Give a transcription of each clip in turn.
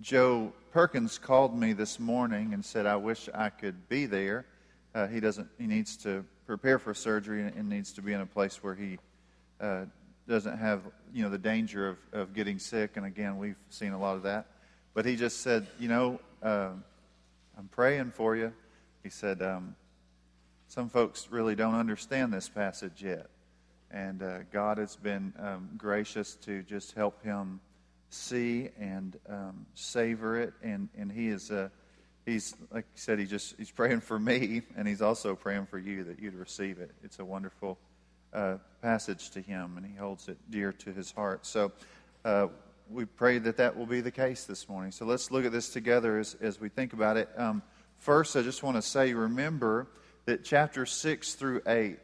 Joe Perkins called me this morning and said, I wish I could be there. Uh, he doesn't, he needs to prepare for surgery and, and needs to be in a place where he uh, doesn't have, you know, the danger of, of getting sick. And again, we've seen a lot of that. But he just said, you know, uh, I'm praying for you. He said, um, some folks really don't understand this passage yet. And uh, God has been um, gracious to just help him see and um, savor it. And, and he is, uh, he's, like he said, he just, he's praying for me, and he's also praying for you that you'd receive it. It's a wonderful uh, passage to him, and he holds it dear to his heart. So uh, we pray that that will be the case this morning. So let's look at this together as, as we think about it. Um, first, I just want to say, remember that chapter 6 through 8,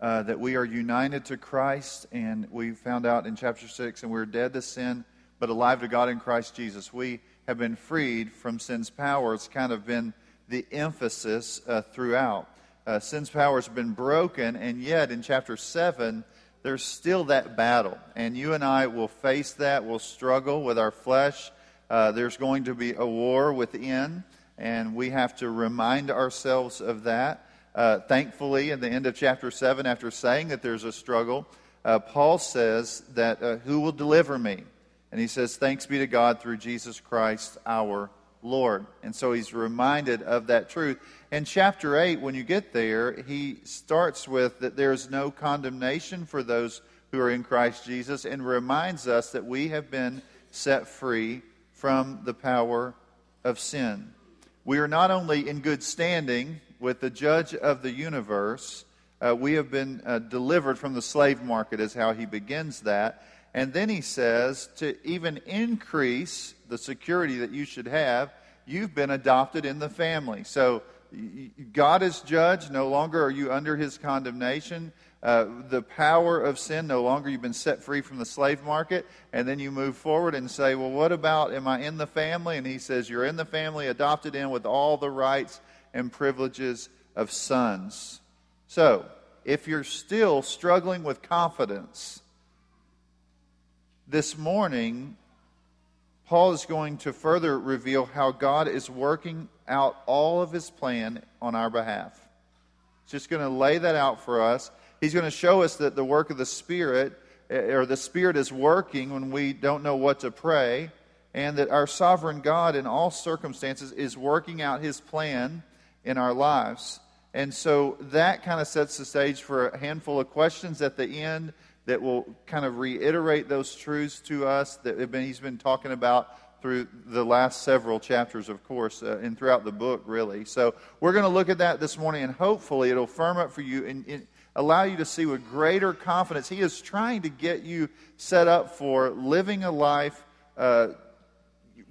uh, that we are united to Christ, and we found out in chapter 6, and we're dead to sin, but alive to God in Christ Jesus. We have been freed from sin's power. It's kind of been the emphasis uh, throughout. Uh, sin's power has been broken, and yet in chapter 7, there's still that battle. And you and I will face that. We'll struggle with our flesh. Uh, there's going to be a war within, and we have to remind ourselves of that. Uh, thankfully, in the end of chapter 7, after saying that there's a struggle, uh, Paul says that uh, who will deliver me? And he says, Thanks be to God through Jesus Christ our Lord. And so he's reminded of that truth. In chapter 8, when you get there, he starts with that there's no condemnation for those who are in Christ Jesus and reminds us that we have been set free from the power of sin. We are not only in good standing with the judge of the universe. Uh, we have been uh, delivered from the slave market, is how he begins that. And then he says to even increase the security that you should have, you've been adopted in the family. So God is judge. No longer are you under his condemnation. Uh, the power of sin, no longer you've been set free from the slave market. And then you move forward and say, Well, what about, am I in the family? And he says, You're in the family, adopted in with all the rights and privileges of sons. So, if you're still struggling with confidence, this morning, Paul is going to further reveal how God is working out all of his plan on our behalf. He's just going to lay that out for us. He's going to show us that the work of the Spirit, eh, or the Spirit is working when we don't know what to pray, and that our sovereign God in all circumstances is working out his plan in our lives. And so that kind of sets the stage for a handful of questions at the end that will kind of reiterate those truths to us that been, he's been talking about through the last several chapters, of course, uh, and throughout the book, really. So we're going to look at that this morning, and hopefully it'll firm up for you and, and allow you to see with greater confidence. He is trying to get you set up for living a life. Uh,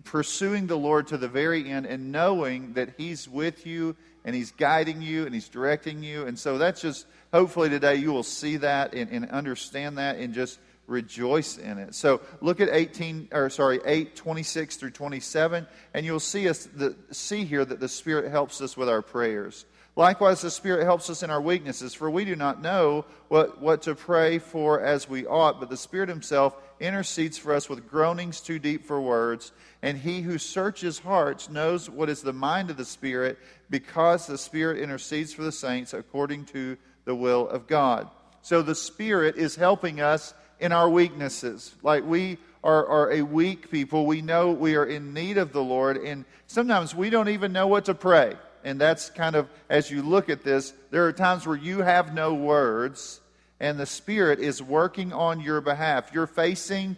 pursuing the Lord to the very end and knowing that He's with you and He's guiding you and He's directing you. And so that's just, hopefully today you will see that and, and understand that and just rejoice in it. So look at 18, or sorry, 8, 26 through 27, and you'll see us, the, see here that the Spirit helps us with our prayers. Likewise, the Spirit helps us in our weaknesses, for we do not know what, what to pray for as we ought, but the Spirit Himself intercedes for us with groanings too deep for words. And He who searches hearts knows what is the mind of the Spirit, because the Spirit intercedes for the saints according to the will of God. So the Spirit is helping us in our weaknesses. Like we are, are a weak people, we know we are in need of the Lord, and sometimes we don't even know what to pray. And that's kind of, as you look at this, there are times where you have no words and the Spirit is working on your behalf. You're facing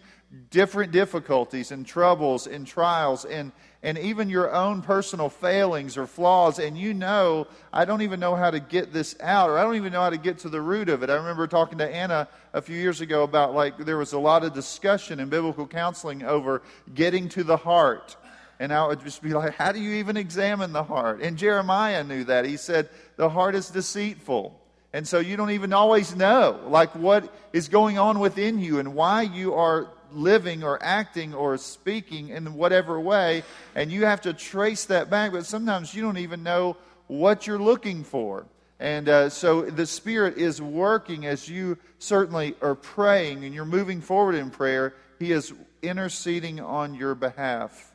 different difficulties and troubles and trials and, and even your own personal failings or flaws, and you know, I don't even know how to get this out, or I don't even know how to get to the root of it. I remember talking to Anna a few years ago about like there was a lot of discussion in biblical counseling over getting to the heart and I would just be like, how do you even examine the heart? And Jeremiah knew that. He said, the heart is deceitful. And so you don't even always know, like, what is going on within you and why you are living or acting or speaking in whatever way. And you have to trace that back, but sometimes you don't even know what you're looking for. And uh, so the Spirit is working as you certainly are praying and you're moving forward in prayer He is interceding on your behalf.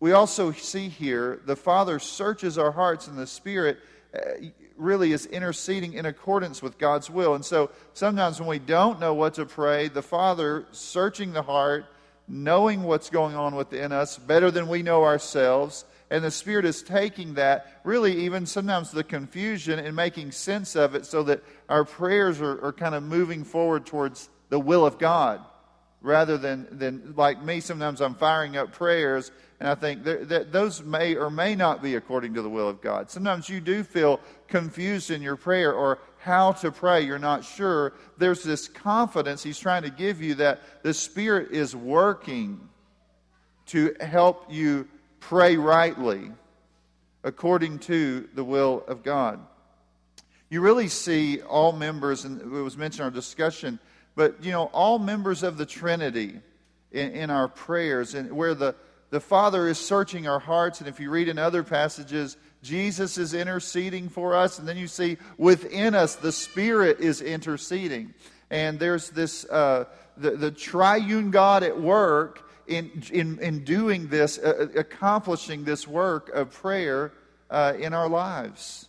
We also see here the Father searches our hearts, and the Spirit uh, really is interceding in accordance with God's will. And so sometimes when we don't know what to pray, the Father searching the heart, knowing what's going on within us better than we know ourselves, and the Spirit is taking that, really, even sometimes the confusion and making sense of it so that our prayers are, are kind of moving forward towards the will of God rather than, than like me, sometimes I'm firing up prayers and I think that, those may or may not be according to the will of God. Sometimes you do feel confused in your prayer or how to pray. You're not sure. There's this confidence He's trying to give you that the Spirit is working to help you pray rightly according to the will of God. You really see all members, and it was mentioned in our discussion, but you know, all members of the Trinity in, in our prayers, and where the, the Father is searching our hearts, and if you read in other passages, Jesus is interceding for us, and then you see within us the Spirit is interceding. And there's this, uh, the, the triune God at work in, in, in doing this, uh, uh, accomplishing this work of prayer uh, in our lives.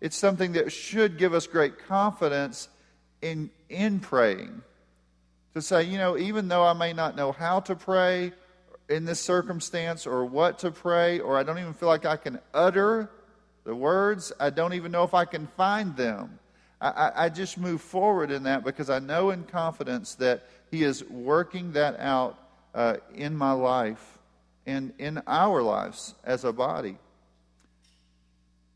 It's something that should give us great confidence in, in praying. To say, you know, even though I may not know how to pray in this circumstance or what to pray, or I don't even feel like I can utter the words, I don't even know if I can find them. I, I, I just move forward in that because I know in confidence that He is working that out uh, in my life and in our lives as a body.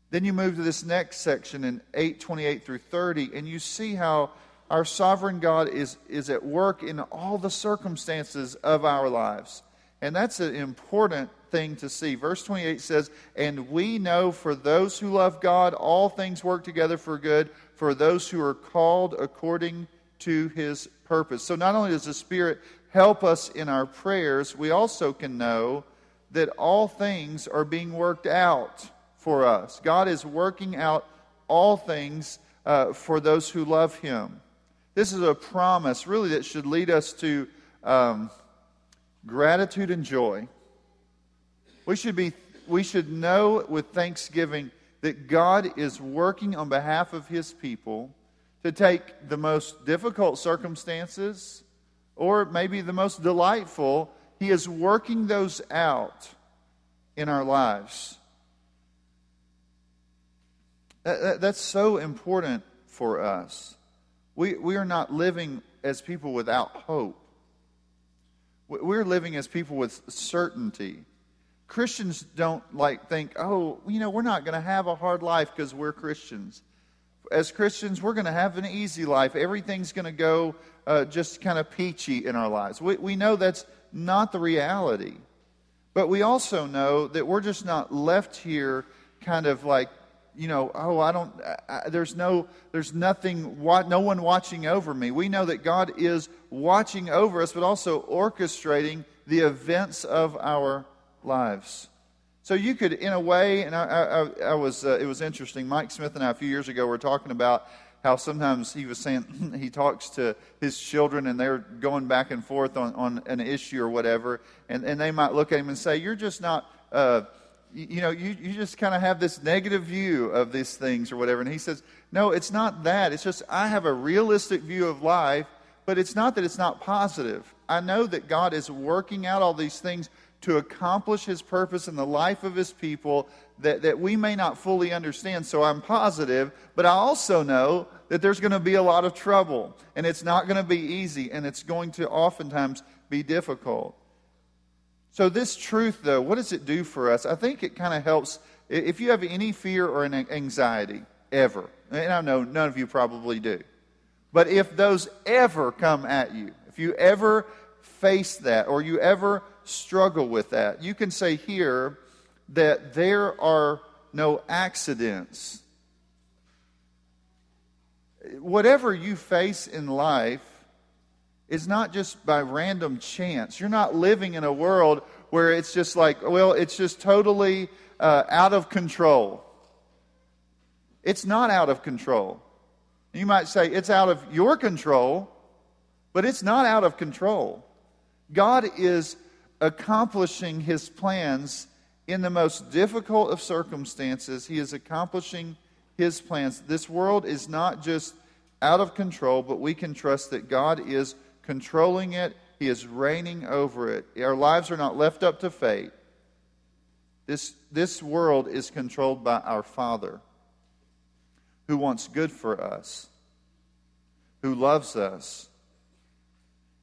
Then you move to this next section in 828 through 30, and you see how our sovereign God is, is at work in all the circumstances of our lives. And that's an important thing to see. Verse 28 says, And we know for those who love God, all things work together for good, for those who are called according to his purpose. So not only does the Spirit help us in our prayers, we also can know that all things are being worked out for us. God is working out all things uh, for those who love Him. This is a promise, really, that should lead us to um, gratitude and joy. We should, be, we should know with thanksgiving that God is working on behalf of His people to take the most difficult circumstances or maybe the most delightful, He is working those out in our lives. That, that, that's so important for us. We, we are not living as people without hope. We're living as people with certainty. Christians don't like think, oh, you know, we're not going to have a hard life because we're Christians as Christians, we're going to have an easy life. Everything's going to go uh, just kind of peachy in our lives. We, we know that's not the reality. But we also know that we're just not left here kind of like, you know, oh, I don't, I, there's no, there's nothing, no one watching over me. We know that God is watching over us, but also orchestrating the events of our lives. So you could, in a way, and I, I, I was, uh, it was interesting. Mike Smith and I a few years ago were talking about how sometimes he was saying he talks to his children and they're going back and forth on, on an issue or whatever, and, and they might look at him and say, "You're just not." Uh, you, you know, you, you just kind of have this negative view of these things or whatever. And he says, No, it's not that. It's just I have a realistic view of life, but it's not that it's not positive. I know that God is working out all these things to accomplish his purpose in the life of his people that, that we may not fully understand. So I'm positive, but I also know that there's going to be a lot of trouble, and it's not going to be easy, and it's going to oftentimes be difficult. So, this truth, though, what does it do for us? I think it kind of helps. If you have any fear or an anxiety, ever, and I know none of you probably do, but if those ever come at you, if you ever face that, or you ever struggle with that. You can say here that there are no accidents. Whatever you face in life is not just by random chance. You're not living in a world where it's just like, well, it's just totally uh, out of control. It's not out of control. You might say it's out of your control, but it's not out of control. God is accomplishing his plans in the most difficult of circumstances. He is accomplishing his plans. This world is not just out of control, but we can trust that God is controlling it, He is reigning over it. Our lives are not left up to fate. This, this world is controlled by our Father who wants good for us, who loves us.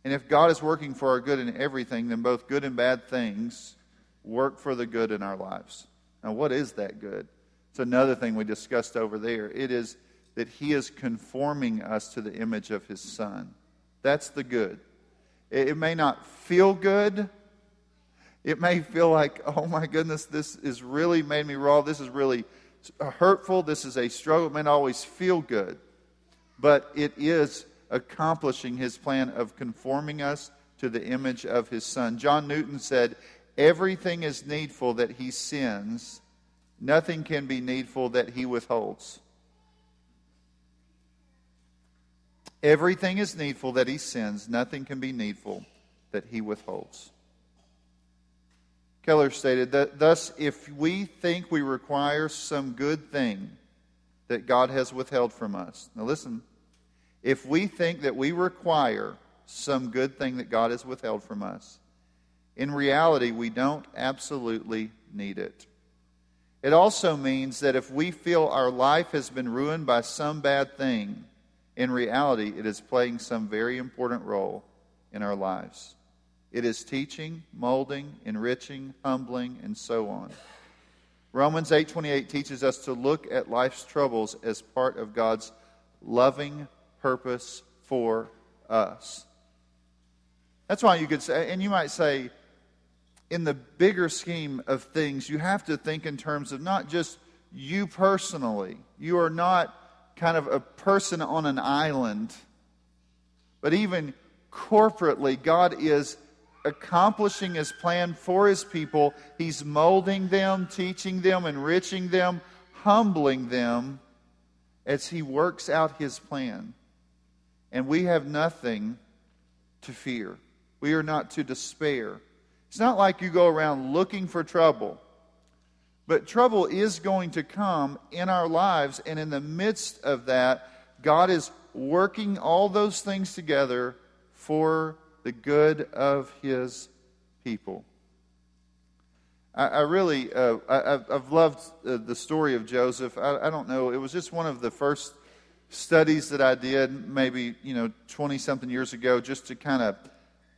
And if God is working for our good in everything, then both good and bad things work for the good in our lives. Now, what is that good? It's another thing we discussed over there. It is that He is conforming us to the image of His Son. That's the good. It may not feel good. It may feel like, oh my goodness, this has really made me raw. This is really hurtful. This is a struggle. It may not always feel good. But it is accomplishing his plan of conforming us to the image of his son. John Newton said, Everything is needful that he sins, nothing can be needful that he withholds. Everything is needful that he sends, nothing can be needful that he withholds. Keller stated that thus, if we think we require some good thing that God has withheld from us, now listen, if we think that we require some good thing that God has withheld from us, in reality, we don't absolutely need it. It also means that if we feel our life has been ruined by some bad thing, in reality, it is playing some very important role in our lives. It is teaching, molding, enriching, humbling, and so on. Romans 8:28 teaches us to look at life's troubles as part of God's loving purpose for us. That's why you could say, and you might say, in the bigger scheme of things, you have to think in terms of not just you personally. You are not kind of a person on an island. But even corporately, God is accomplishing his plan for his people. He's molding them, teaching them, enriching them, humbling them as he works out his plan. And we have nothing to fear. We are not to despair. It's not like you go around looking for trouble. But trouble is going to come in our lives, and in the midst of that, God is working all those things together for the good of His people. I, I really, uh, I, have loved uh, the story of Joseph. I, I don't know, it was just one of the first studies that I did, maybe you know, twenty something years ago, just to kind of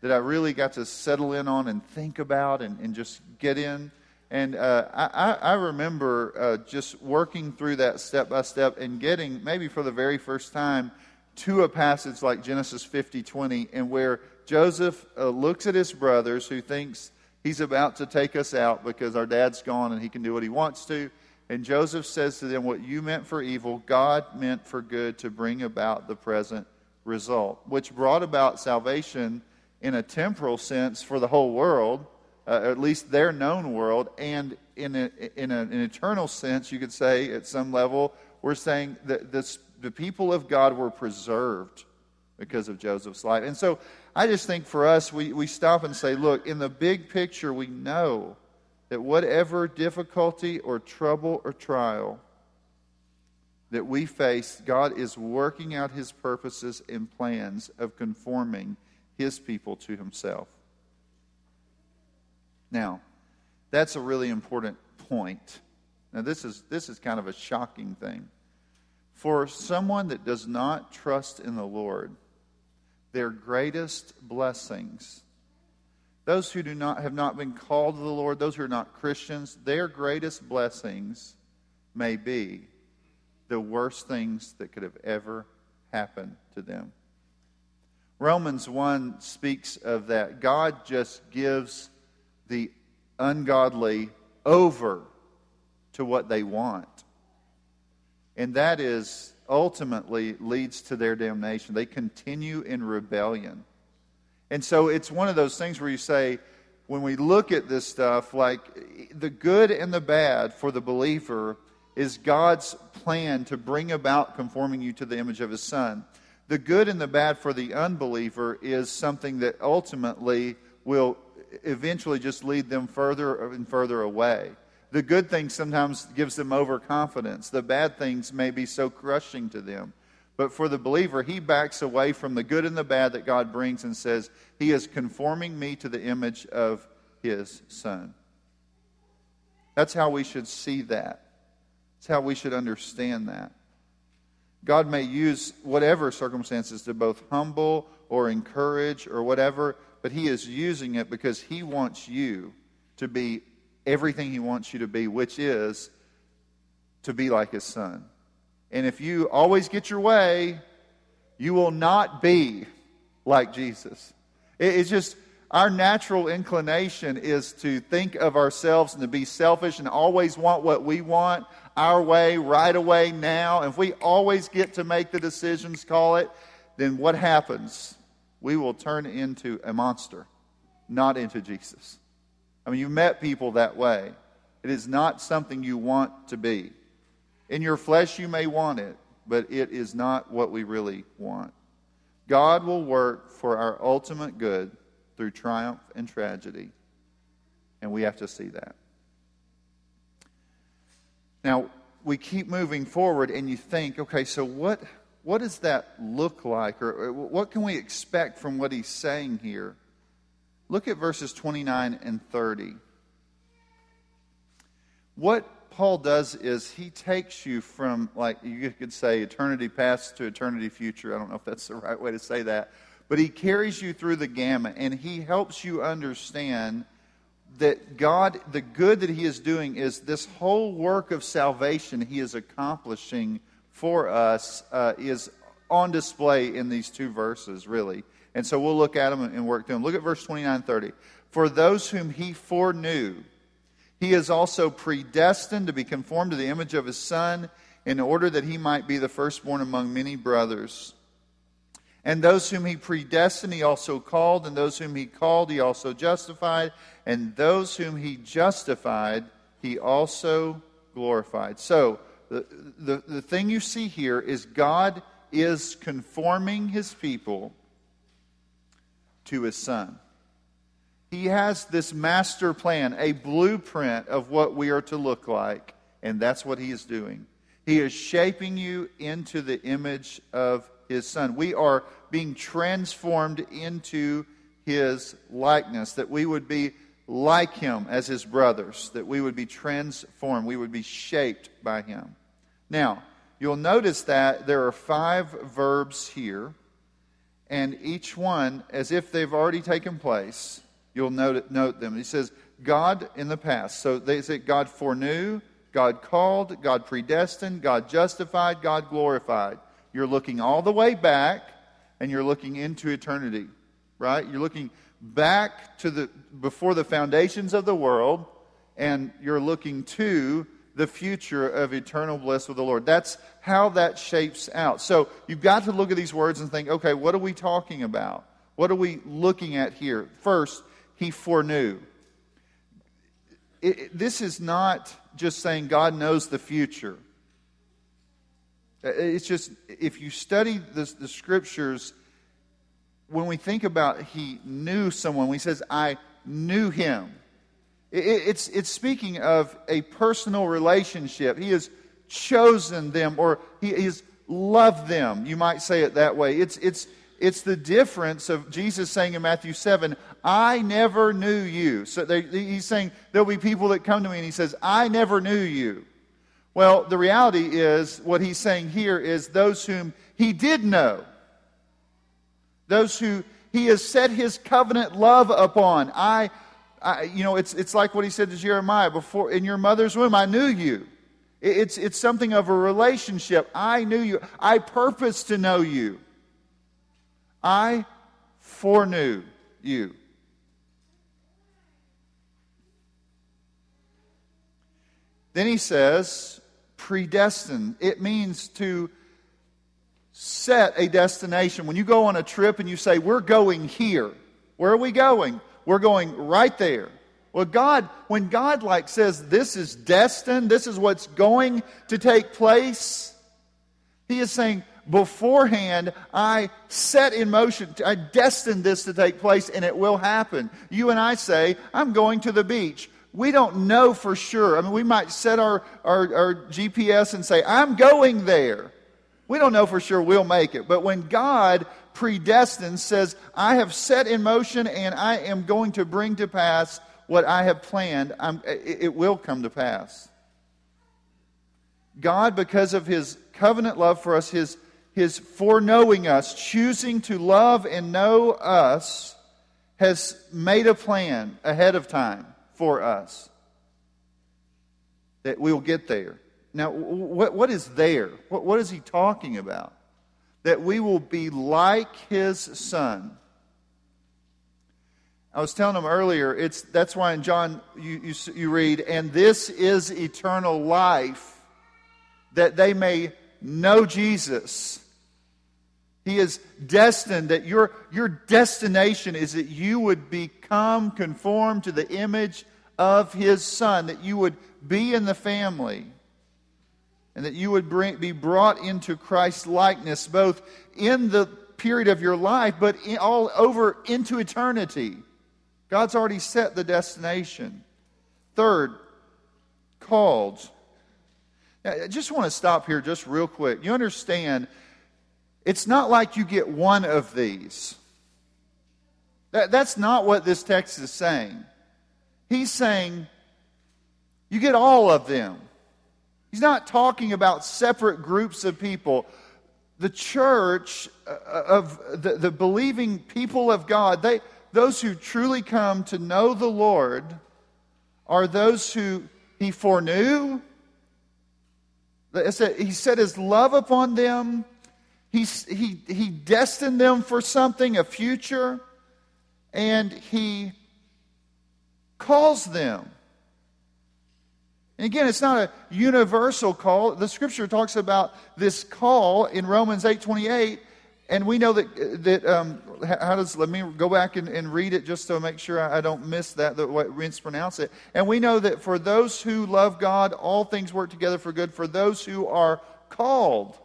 that I really got to settle in on and think about and, and just get in. And uh, I, I, remember uh, just working through that step by step and getting, maybe for the very first time, to a passage like Genesis 50 20, and where Joseph uh, looks at his brothers who thinks he's about to take us out because our dad's gone and he can do what he wants to. And Joseph says to them, What you meant for evil, God meant for good to bring about the present result, which brought about salvation in a temporal sense for the whole world uh, at least their known world, and in, a, in a, an eternal sense, you could say at some level, we're saying that this, the people of God were preserved because of Joseph's life. And so I just think for us, we, we stop and say, look, in the big picture, we know that whatever difficulty or trouble or trial that we face, God is working out his purposes and plans of conforming his people to himself. Now, that's a really important point. Now, this is, this is kind of a shocking thing. For someone that does not trust in the Lord, their greatest blessings, those who do not have not been called to the Lord, those who are not Christians, their greatest blessings may be the worst things that could have ever happened to them. Romans 1 speaks of that. God just gives the ungodly over to what they want. And that is ultimately leads to their damnation. They continue in rebellion. And so it's one of those things where you say, when we look at this stuff, like the good and the bad for the believer is God's plan to bring about conforming you to the image of his son. The good and the bad for the unbeliever is something that ultimately will eventually just lead them further and further away. The good things sometimes gives them overconfidence. The bad things may be so crushing to them. But for the believer, he backs away from the good and the bad that God brings and says, He is conforming me to the image of His Son. That's how we should see that. That's how we should understand that. God may use whatever circumstances to both humble or encourage or whatever, but He is using it because He wants you to be everything He wants you to be, which is to be like His Son. And if you always get your way, you will not be like Jesus. It's just our natural inclination is to think of ourselves and to be selfish and always want what we want our way, right away, now. If we always get to make the decisions, call it, then what happens? We will turn into a monster, not into Jesus. I mean, you've met people that way. It is not something you want to be. In your flesh, you may want it, but it is not what we really want. God will work for our ultimate good through triumph and tragedy, and we have to see that. Now, we keep moving forward, and you think, okay, so what, what does that look like? Or, what can we expect from what he's saying here? Look at verses 29 and 30. What Paul does is he takes you from, like, you could say eternity past to eternity future. I don't know if that's the right way to say that. But he carries you through the gamut and he helps you understand that God, the good that he is doing is this whole work of salvation he is accomplishing for us uh, is on display in these two verses, really. And so we'll look at them and work through them. Look at verse 29 30. For those whom he foreknew, he is also predestined to be conformed to the image of his Son, in order that he might be the firstborn among many brothers. And those whom he predestined, he also called, and those whom he called, he also justified, and those whom he justified, he also glorified. So, the, the, the thing you see here is God is conforming his people to his Son he has this master plan, a blueprint of what we are to look like, and that's what he is doing. He is shaping you into the image of his son. We are being transformed into his likeness, that we would be like him as his brothers, that we would be transformed, we would be shaped by him. Now, you'll notice that there are five verbs here, and each one, as if they've already taken place, you'll note, note them. He says, God in the past. So they say God foreknew, God called, God predestined, God justified, God glorified. You're looking all the way back and you're looking into eternity, right? You're looking back to the before the foundations of the world and you're looking to the future of eternal bliss with the Lord. That's how that shapes out. So you've got to look at these words and think, okay, what are we talking about? What are we looking at here? First, he foreknew. It, it, this is not just saying God knows the future. Uh, it's just, if you study the, the scriptures, when we think about he knew someone, he says, I knew him, it, it's, it's speaking of a personal relationship. He has chosen them or he has loved them. You might say it that way. It's, it's, it's the difference of Jesus saying in Matthew 7, I never knew you. So they, he's saying there'll be people that come to me and he says, I never knew you. Well, the reality is, what he's saying here is those whom he did know, those who he has set his covenant love upon. I, I you know, it's, it's like what he said to Jeremiah before, in your mother's womb, I knew you. It's, it's something of a relationship. I knew you. I purpose to know you. I foreknew you. Then he says, predestined. It means to set a destination. When you go on a trip and you say, We're going here, where are we going? We're going right there. Well, God, when God like says this is destined, this is what's going to take place, He is saying, beforehand, I set in motion, I destined this to take place, and it will happen. You and I say, I'm going to the beach. We don't know for sure. I mean, we might set our, our, our GPS and say, I'm going there. We don't know for sure we'll make it. But when God predestines, says, I have set in motion and I am going to bring to pass what I have planned, I'm, it will come to pass. God, because of his covenant love for us, his, his foreknowing us, choosing to love and know us, has made a plan ahead of time for us that we'll get there. Now, what, what is there? What, what is he talking about? That we will be like his son. I was telling him earlier, it's, that's why in John you, you, you read, and this is eternal life, that they may know Jesus. He is destined that your, your destination is that you would become conformed to the image of his son, that you would be in the family and that you would bring, be brought into Christ's likeness, both in the period of your life, but in, all over into eternity. God's already set the destination. Third, called. Now, I just want to stop here just real quick. You understand, it's not like you get one of these. That, that's not what this text is saying. He's saying you get all of them. He's not talking about separate groups of people. The church uh, of the, the believing people of God, they, those who truly come to know the Lord, are those who he foreknew. He set his love upon them. He, he, he destined them for something, a future, and he calls them. And again, it's not a universal call. The scripture talks about this call in Romans 8 28. And we know that, that um, how does, let me go back and, and read it just to make sure I, don't miss that, the way Vince pronounced it. And we know that for those who love God, all things work together for good for those who are called.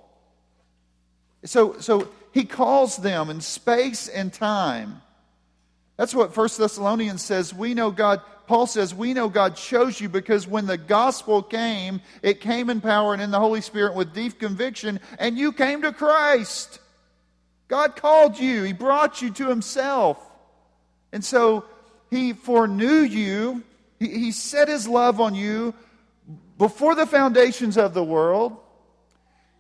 So, so he calls them in space and time. That's what First Thessalonians says. We know God Paul says, We know God chose you because when the gospel came, it came in power and in the Holy Spirit with deep conviction, and you came to Christ. God called you, He brought you to Himself. And so He foreknew you, He, he set His love on you before the foundations of the world.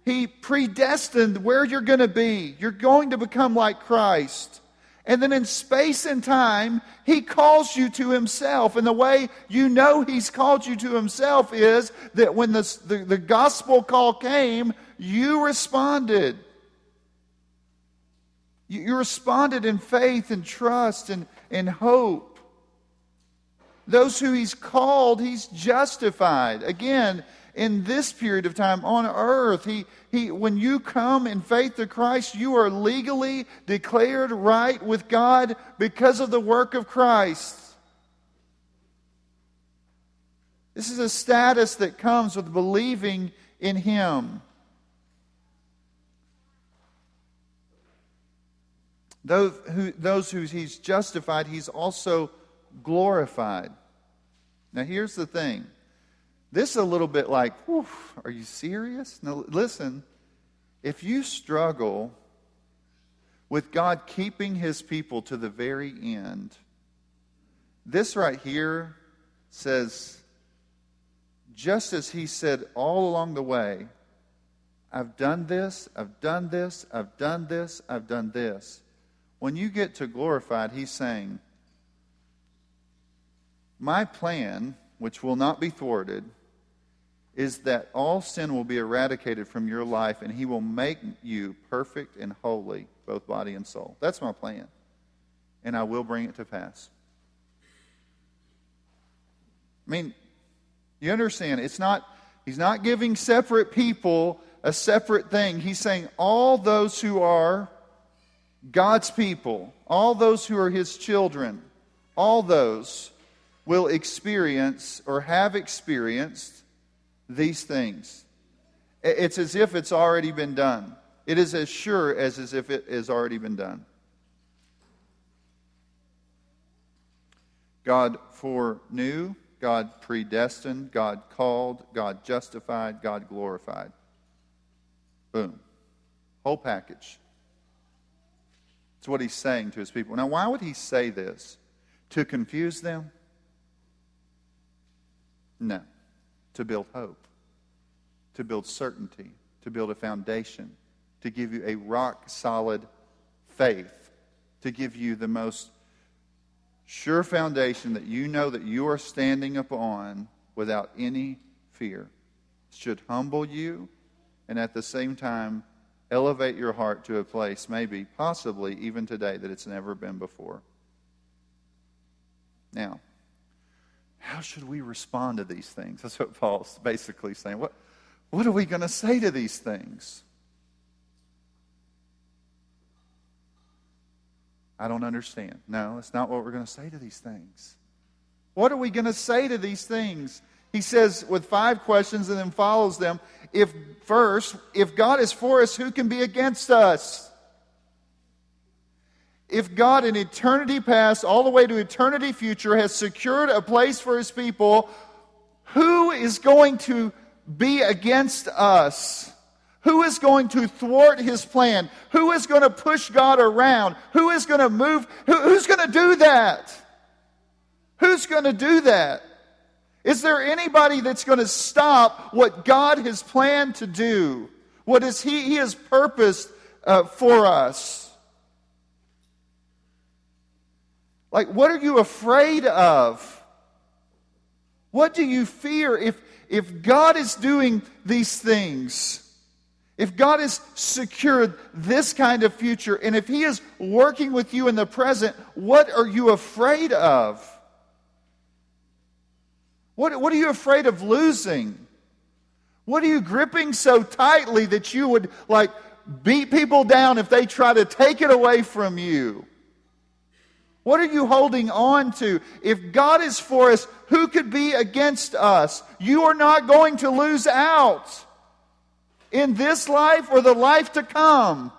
He predestined where you're going to be. You're going to become like Christ. And then in space and time, he calls you to himself. And the way you know he's called you to himself is that when the, the, the, gospel call came, you responded. You, you responded in faith and trust and, and hope. Those who he's called, he's justified. Again, in this period of time on earth. He, he, when you come in faith to Christ, you are legally declared right with God because of the work of Christ. This is a status that comes with believing in Him. Those who, those who He's justified, He's also glorified. Now, here's the thing this is a little bit like, are you serious? Now, listen, if you struggle with God keeping his people to the very end, this right here says, just as he said all along the way, I've done this, I've done this, I've done this, I've done this. When you get to glorified, he's saying, My plan, which will not be thwarted, is that all sin will be eradicated from your life and he will make you perfect and holy, both body and soul. That's my plan. And I will bring it to pass. I mean, you understand, it's not, he's not giving separate people a separate thing. He's saying all those who are God's people, all those who are his children, all those will experience or have experienced these things. It's as if it's already been done. It is as sure as, as if it has already been done. God foreknew, God predestined, God called, God justified, God glorified. Boom. Whole package. It's what he's saying to his people. Now, why would he say this? To confuse them? No. To build hope, to build certainty, to build a foundation, to give you a rock solid faith, to give you the most sure foundation that you know that you are standing upon without any fear. It should humble you and at the same time elevate your heart to a place, maybe, possibly, even today, that it's never been before. Now, how should we respond to these things? That's what Paul's basically saying. What, what are we going to say to these things? I don't understand. No, it's not what we're going to say to these things. What are we going to say to these things? He says with five questions and then follows them. If first, if God is for us, who can be against us? If God in eternity past, all the way to eternity future, has secured a place for his people, who is going to be against us? Who is going to thwart his plan? Who is going to push God around? Who is going to move? Who, who's going to do that? Who's going to do that? Is there anybody that's going to stop what God has planned to do? What is He, he has purposed uh, for us? Like, what are you afraid of? What do you fear if, if God is doing these things? If God has secured this kind of future, and if He is working with you in the present, what are you afraid of? What, what are you afraid of losing? What are you gripping so tightly that you would like beat people down if they try to take it away from you? What are you holding on to? If God is for us, who could be against us? You are not going to lose out in this life or the life to come.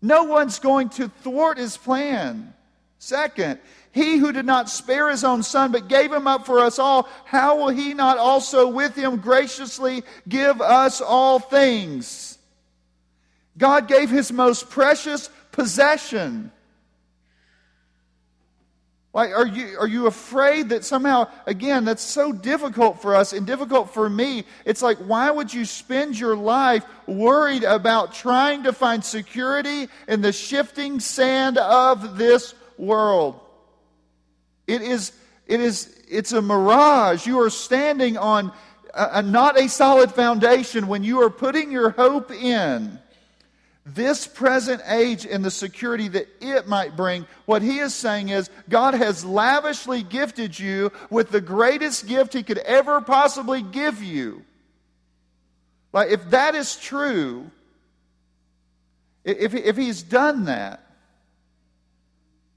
No one's going to thwart his plan. Second, he who did not spare his own son, but gave him up for us all, how will he not also with him graciously give us all things? God gave his most precious possession like, are you, are you afraid that somehow, again, that's so difficult for us and difficult for me? It's like, why would you spend your life worried about trying to find security in the shifting sand of this world? It is, it is, it's a mirage. You are standing on a, a, not a solid foundation when you are putting your hope in this present age and the security that it might bring, what he is saying is God has lavishly gifted you with the greatest gift he could ever possibly give you. Like, if that is true, if, if he's done that,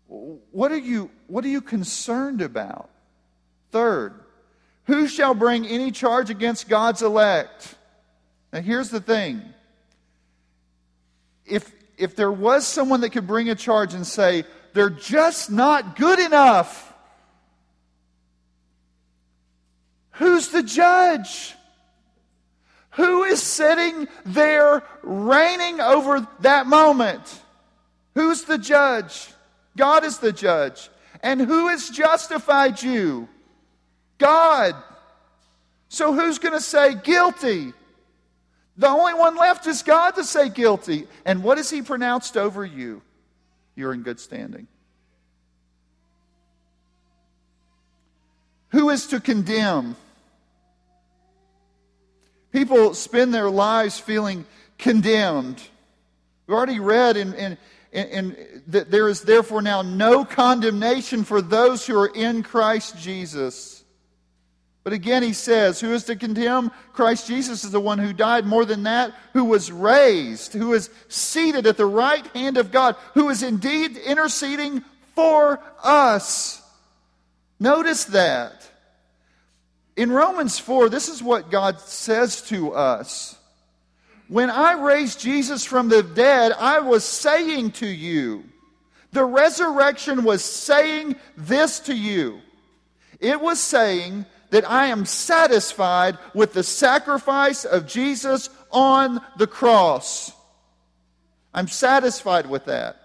what are you, what are you concerned about? Third, who shall bring any charge against God's elect? Now, here's the thing if, if there was someone that could bring a charge and say, they're just not good enough, who's the judge? Who is sitting there reigning over that moment? Who's the judge? God is the judge. And who has justified you? God. So who's going to say guilty? The only one left is God to say guilty. And what has He pronounced over you? You're in good standing. Who is to condemn? People spend their lives feeling condemned. We've already read in, in, in, in that there is therefore now no condemnation for those who are in Christ Jesus. But again, he says, Who is to condemn? Christ Jesus is the one who died. More than that, who was raised, who is seated at the right hand of God, who is indeed interceding for us. Notice that. In Romans 4, this is what God says to us when I raised Jesus from the dead, I was saying to you, the resurrection was saying this to you. It was saying that I am satisfied with the sacrifice of Jesus on the cross. I'm satisfied with that.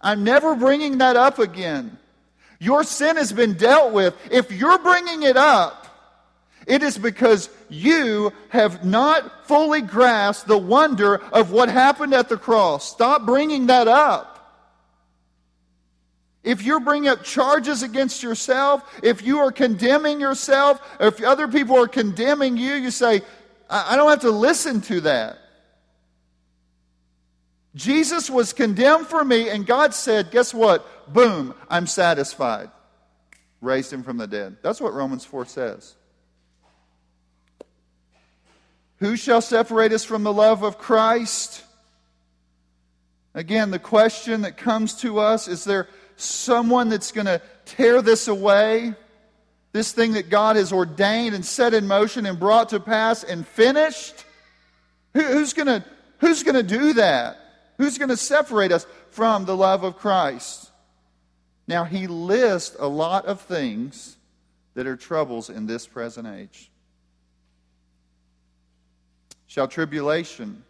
I'm never bringing that up again. Your sin has been dealt with. If you're bringing it up, it is because you have not fully grasped the wonder of what happened at the cross. Stop bringing that up. If you're bringing up charges against yourself, if you are condemning yourself, if other people are condemning you, you say, I don't have to listen to that. Jesus was condemned for me, and God said, Guess what? Boom, I'm satisfied. Raised him from the dead. That's what Romans 4 says. Who shall separate us from the love of Christ? Again, the question that comes to us is there someone that's going to tear this away? This thing that God has ordained and set in motion and brought to pass and finished? who's going to who's going to do that? Who's going to separate us from the love of Christ? Now, he lists a lot of things that are troubles in this present age. Shall tribulation,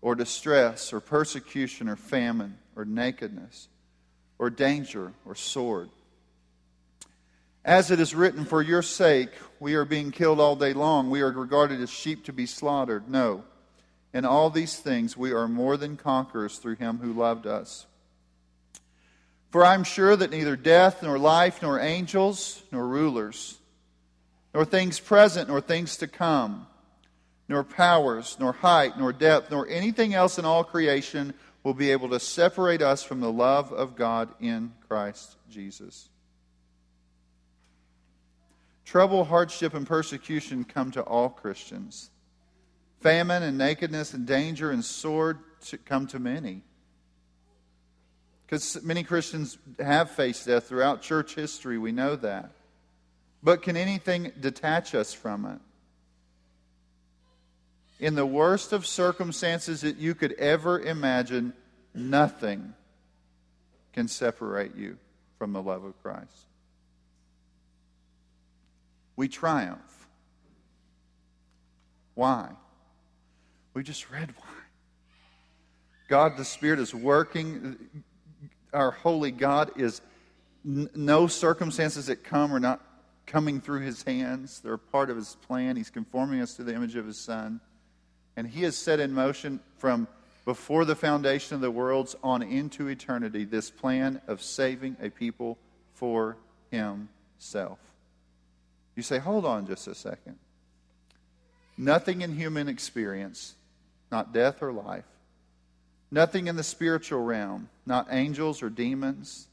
or distress, or persecution, or famine, or nakedness, or danger, or sword? As it is written, For your sake we are being killed all day long, we are regarded as sheep to be slaughtered. No. In all these things, we are more than conquerors through him who loved us. For I'm sure that neither death, nor life, nor angels, nor rulers, nor things present, nor things to come, nor powers, nor height, nor depth, nor anything else in all creation will be able to separate us from the love of God in Christ Jesus. Trouble, hardship, and persecution come to all Christians. Famine and nakedness and danger and sword come to many. Because many Christians have faced death throughout church history, we know that. But can anything detach us from it? In the worst of circumstances that you could ever imagine, nothing can separate you from the love of Christ. We triumph. Why? We just read why. God the Spirit is working. Our holy God is no circumstances that come are not coming through his hands. They're part of his plan. He's conforming us to the image of his Son. And he has set in motion from before the foundation of the worlds on into eternity this plan of saving a people for himself. You say, hold on just a second. Nothing in human experience not death or life. Nothing in the spiritual realm, not angels or demons.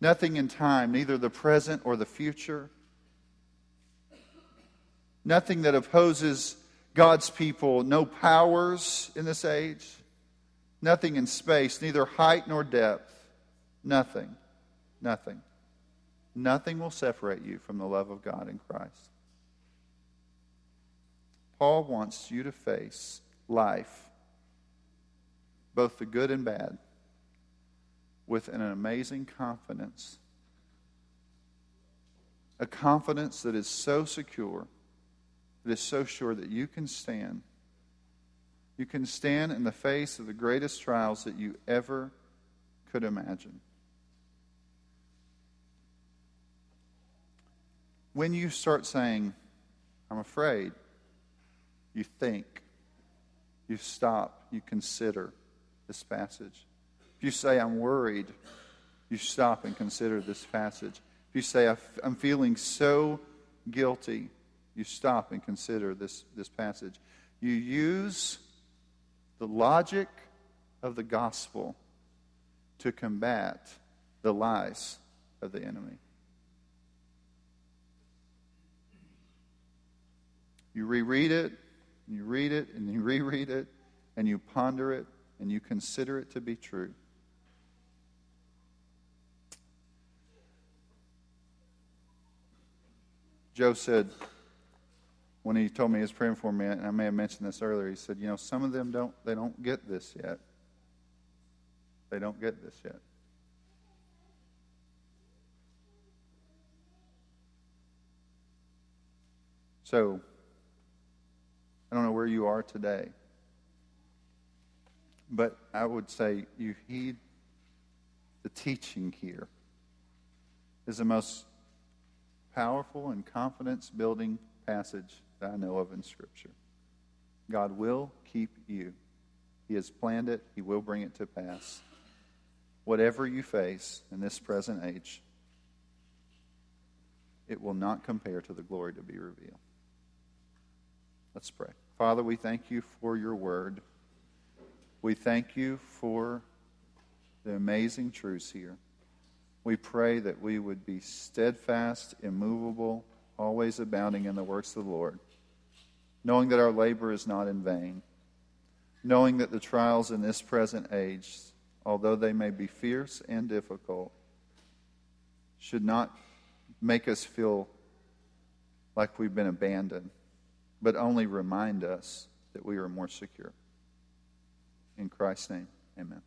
Nothing in time, neither the present or the future. Nothing that opposes God's people, no powers in this age. Nothing in space, neither height nor depth. Nothing. Nothing. Nothing will separate you from the love of God in Christ. Paul wants you to face life, both the good and bad, with an amazing confidence. A confidence that is so secure, that is so sure that you can stand. You can stand in the face of the greatest trials that you ever could imagine. When you start saying, I'm afraid, you think, you stop, you consider this passage. If you say, I'm worried, you stop and consider this passage. If you say, I'm feeling so guilty, you stop and consider this, this passage. You use the logic of the gospel to combat the lies of the enemy. You reread it, and you read it and you reread it and you ponder it and you consider it to be true. Joe said, when he told me he was praying for me, and I may have mentioned this earlier, he said, You know, some of them don't, they don't get this yet. They don't get this yet. So, I don't know where you are today, but I would say you heed the teaching here is the most powerful and confidence building passage that I know of in Scripture. God will keep you. He has planned it, He will bring it to pass. Whatever you face in this present age, it will not compare to the glory to be revealed. Let's pray. Father, we thank you for your word. We thank you for the amazing truths here. We pray that we would be steadfast, immovable, always abounding in the works of the Lord, knowing that our labor is not in vain, knowing that the trials in this present age, although they may be fierce and difficult, should not make us feel like we've been abandoned but only remind us that we are more secure. In Christ's name, amen.